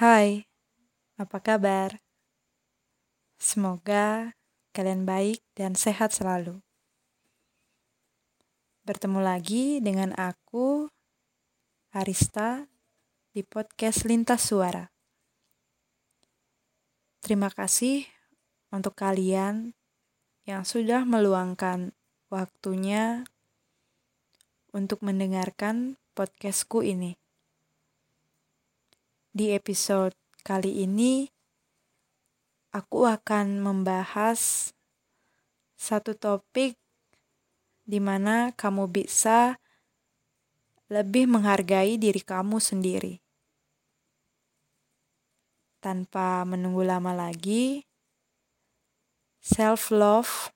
Hai, apa kabar? Semoga kalian baik dan sehat selalu. Bertemu lagi dengan aku, Arista, di podcast Lintas Suara. Terima kasih untuk kalian yang sudah meluangkan waktunya untuk mendengarkan podcastku ini. Di episode kali ini, aku akan membahas satu topik di mana kamu bisa lebih menghargai diri kamu sendiri. Tanpa menunggu lama lagi, self-love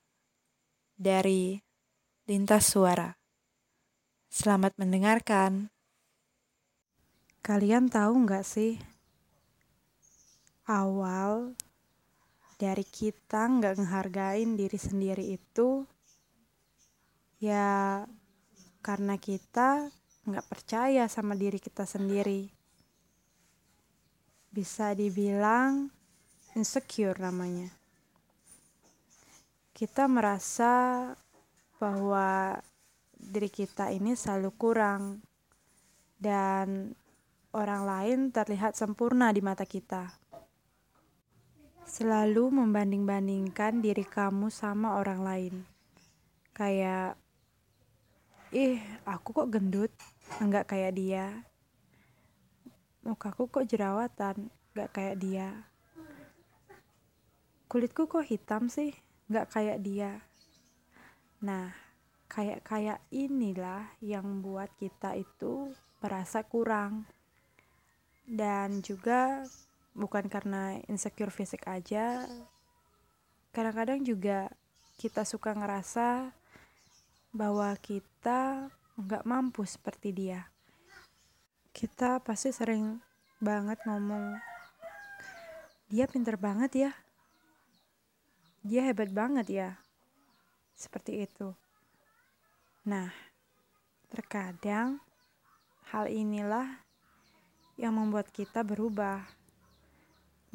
dari lintas suara. Selamat mendengarkan. Kalian tahu nggak sih, awal dari kita nggak ngehargain diri sendiri itu, ya karena kita nggak percaya sama diri kita sendiri. Bisa dibilang insecure namanya. Kita merasa bahwa diri kita ini selalu kurang dan orang lain terlihat sempurna di mata kita. Selalu membanding-bandingkan diri kamu sama orang lain. Kayak, ih aku kok gendut, enggak kayak dia. Mukaku kok jerawatan, enggak kayak dia. Kulitku kok hitam sih, enggak kayak dia. Nah, kayak-kayak inilah yang buat kita itu merasa kurang dan juga bukan karena insecure fisik aja kadang-kadang juga kita suka ngerasa bahwa kita nggak mampu seperti dia. Kita pasti sering banget ngomong dia pinter banget ya. Dia hebat banget ya. Seperti itu. Nah terkadang hal inilah yang membuat kita berubah.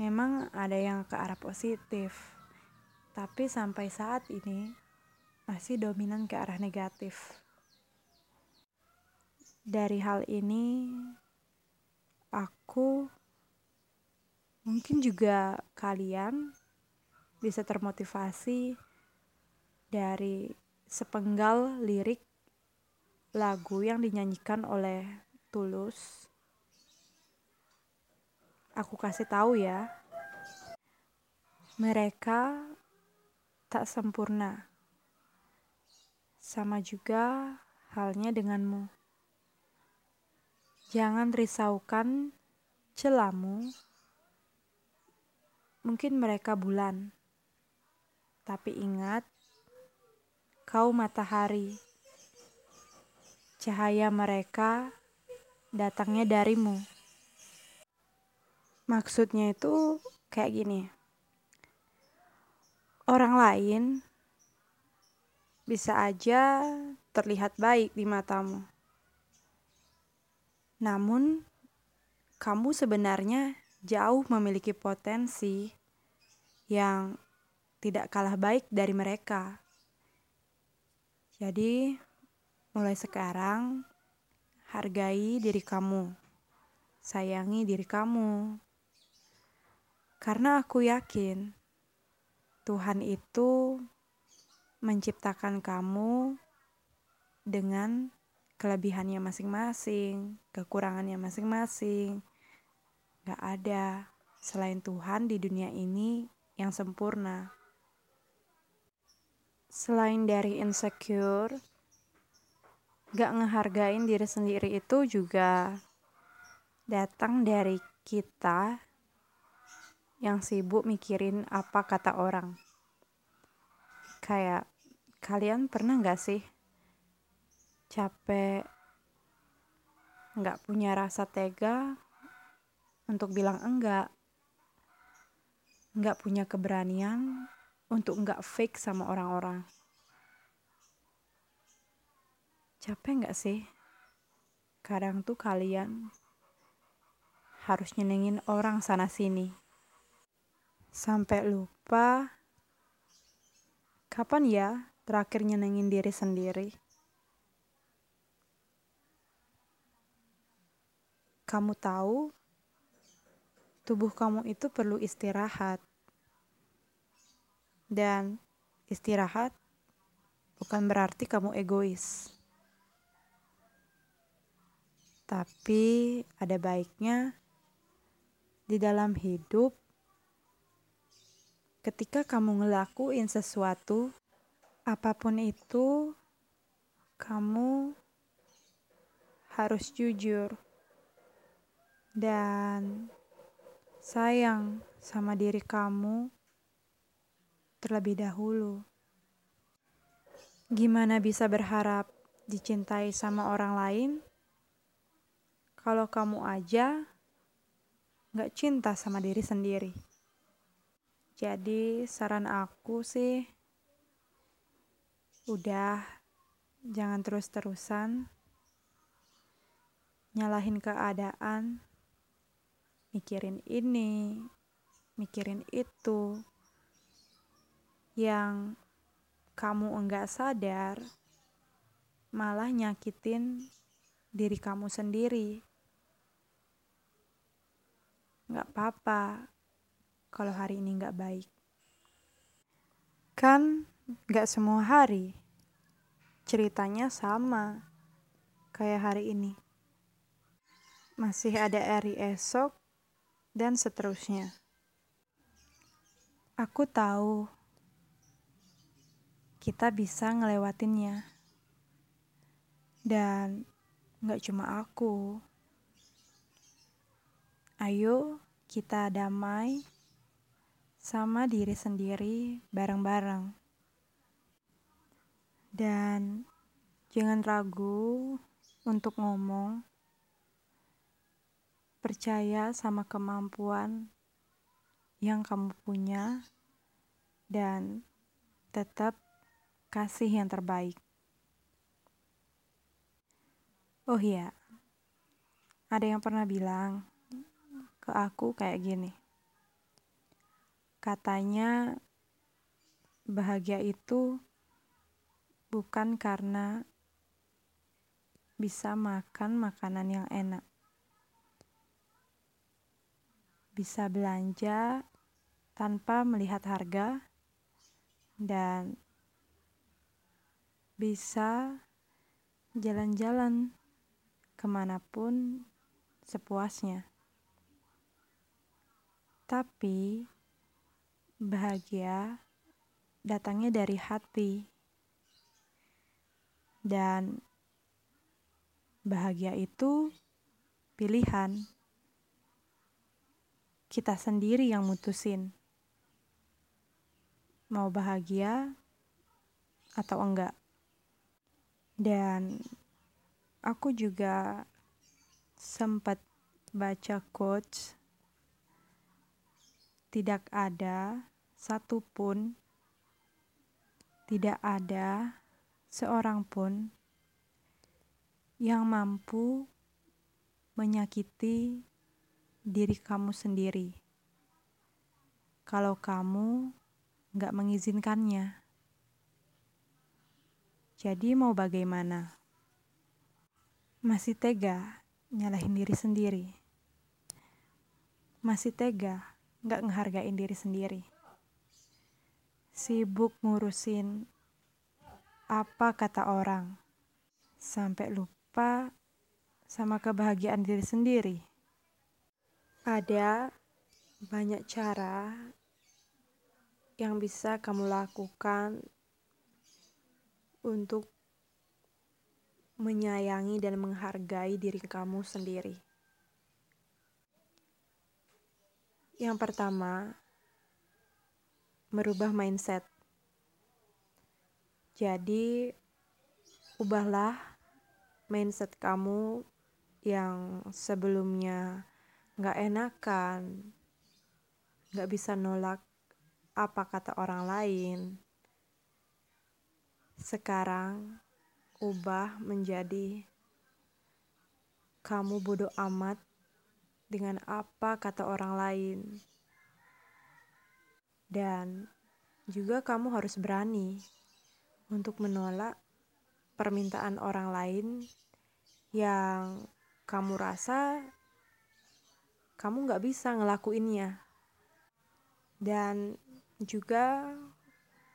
Memang ada yang ke arah positif, tapi sampai saat ini masih dominan ke arah negatif. Dari hal ini, aku mungkin juga kalian bisa termotivasi dari sepenggal lirik lagu yang dinyanyikan oleh Tulus aku kasih tahu ya. Mereka tak sempurna. Sama juga halnya denganmu. Jangan risaukan celamu. Mungkin mereka bulan. Tapi ingat, kau matahari. Cahaya mereka datangnya darimu. Maksudnya itu kayak gini. Orang lain bisa aja terlihat baik di matamu. Namun, kamu sebenarnya jauh memiliki potensi yang tidak kalah baik dari mereka. Jadi, mulai sekarang, hargai diri kamu, sayangi diri kamu, karena aku yakin Tuhan itu menciptakan kamu dengan kelebihannya masing-masing, kekurangannya masing-masing. Gak ada selain Tuhan di dunia ini yang sempurna. Selain dari insecure, gak ngehargain diri sendiri itu juga datang dari kita yang sibuk mikirin apa kata orang. Kayak kalian pernah gak sih capek nggak punya rasa tega untuk bilang enggak, nggak punya keberanian untuk nggak fake sama orang-orang. Capek nggak sih? Kadang tuh kalian harus nyenengin orang sana-sini. Sampai lupa kapan ya terakhir nyenengin diri sendiri. Kamu tahu, tubuh kamu itu perlu istirahat. Dan istirahat bukan berarti kamu egois. Tapi ada baiknya di dalam hidup ketika kamu ngelakuin sesuatu, apa pun itu, kamu harus jujur dan sayang sama diri kamu terlebih dahulu. Gimana bisa berharap dicintai sama orang lain kalau kamu aja gak cinta sama diri sendiri? Jadi saran aku sih udah jangan terus-terusan. Nyalahin keadaan, mikirin ini, mikirin itu. Yang kamu enggak sadar malah nyakitin diri kamu sendiri. Enggak apa-apa kalau hari ini nggak baik. Kan nggak semua hari ceritanya sama kayak hari ini. Masih ada hari esok dan seterusnya. Aku tahu kita bisa ngelewatinnya. Dan nggak cuma aku. Ayo kita damai sama diri sendiri bareng-bareng. Dan jangan ragu untuk ngomong. Percaya sama kemampuan yang kamu punya dan tetap kasih yang terbaik. Oh iya, ada yang pernah bilang ke aku kayak gini. Katanya bahagia itu bukan karena bisa makan makanan yang enak. Bisa belanja tanpa melihat harga dan bisa jalan-jalan ke mana pun sepuasnya. Tapi bahagia datangnya dari hati, dan bahagia itu pilihan. Kita sendiri yang mutusin mau bahagia atau enggak. Dan aku juga sempat baca quotes tidak ada satupun, tidak ada seorang pun yang mampu menyakiti diri kamu sendiri. Kalau kamu gak mengizinkannya, jadi mau bagaimana? Masih tega nyalahin diri sendiri, masih tega gak ngehargain diri sendiri sibuk ngurusin apa kata orang, sampai lupa sama kebahagiaan diri sendiri. Ada banyak cara yang bisa kamu lakukan untuk menyayangi dan menghargai diri kamu sendiri. Yang pertama, merubah mindset. Jadi, ubahlah mindset kamu yang sebelumnya gak enakan, gak bisa nolak apa kata orang lain. Sekarang, ubah menjadi kamu bodoh amat dengan apa kata orang lain. Dan juga kamu harus berani untuk menolak permintaan orang lain yang kamu rasa kamu nggak bisa ngelakuinnya. Dan juga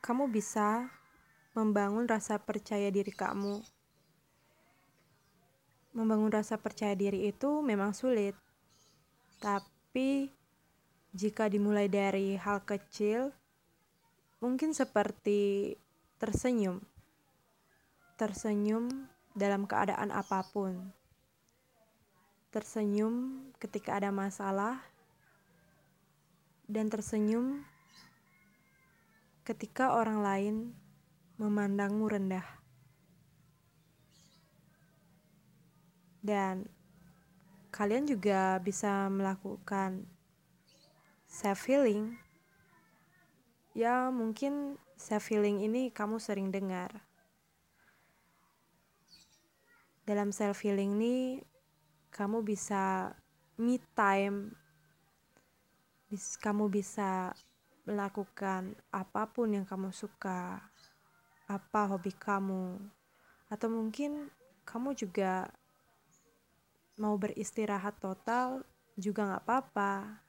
kamu bisa membangun rasa percaya diri kamu. Membangun rasa percaya diri itu memang sulit, tapi jika dimulai dari hal kecil, mungkin seperti tersenyum, tersenyum dalam keadaan apa pun, tersenyum ketika ada masalah, dan tersenyum ketika orang lain memandangmu rendah. Dan kalian juga bisa melakukan self healing. Ya, mungkin self healing ini kamu sering dengar. Dalam self healing ini kamu bisa me time. Kamu bisa melakukan apa pun yang kamu suka, apa hobi kamu, atau mungkin kamu juga mau beristirahat total juga nggak apa-apa.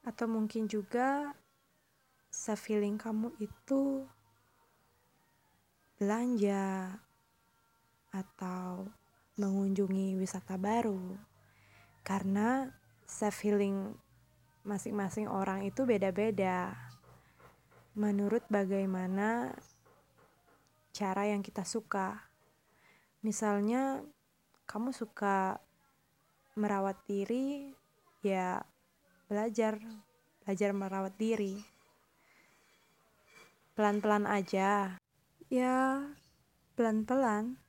Atau mungkin juga self feeling kamu itu belanja atau mengunjungi wisata baru karena self healing masing-masing orang itu beda-beda menurut bagaimana cara yang kita suka. Misalnya, kamu suka merawat diri, ya belajar, belajar merawat diri. Pelan-pelan aja, ya pelan-pelan,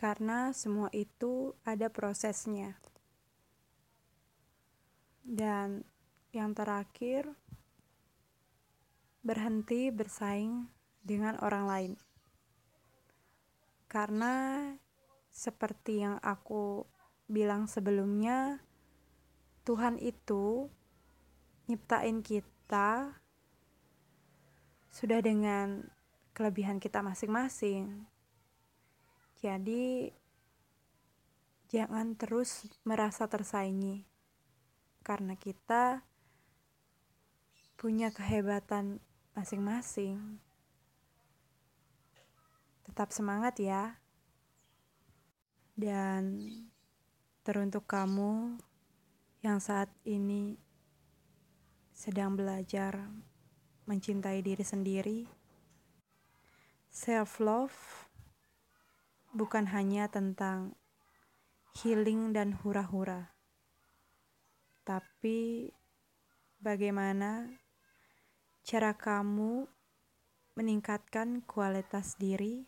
karena semua itu ada prosesnya. Dan yang terakhir, berhenti bersaing dengan orang lain. Karena seperti yang aku bilang sebelumnya, Tuhan itu nyiptain kita sudah dengan kelebihan kita masing-masing. Jadi, jangan terus merasa tersaingi karena kita punya kehebatan masing-masing. Tetap semangat ya. Dan teruntuk kamu yang saat ini sedang belajar mencintai diri sendiri, self love bukan hanya tentang healing dan hura-hura tapi bagaimana cara kamu meningkatkan kualitas diri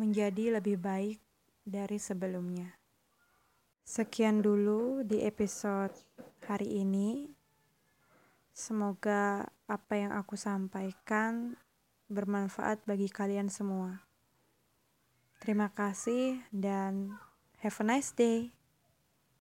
menjadi lebih baik dari sebelumnya. Sekian dulu di episode hari ini. Semoga apa yang aku sampaikan bermanfaat bagi kalian semua. Terima kasih dan have a nice day.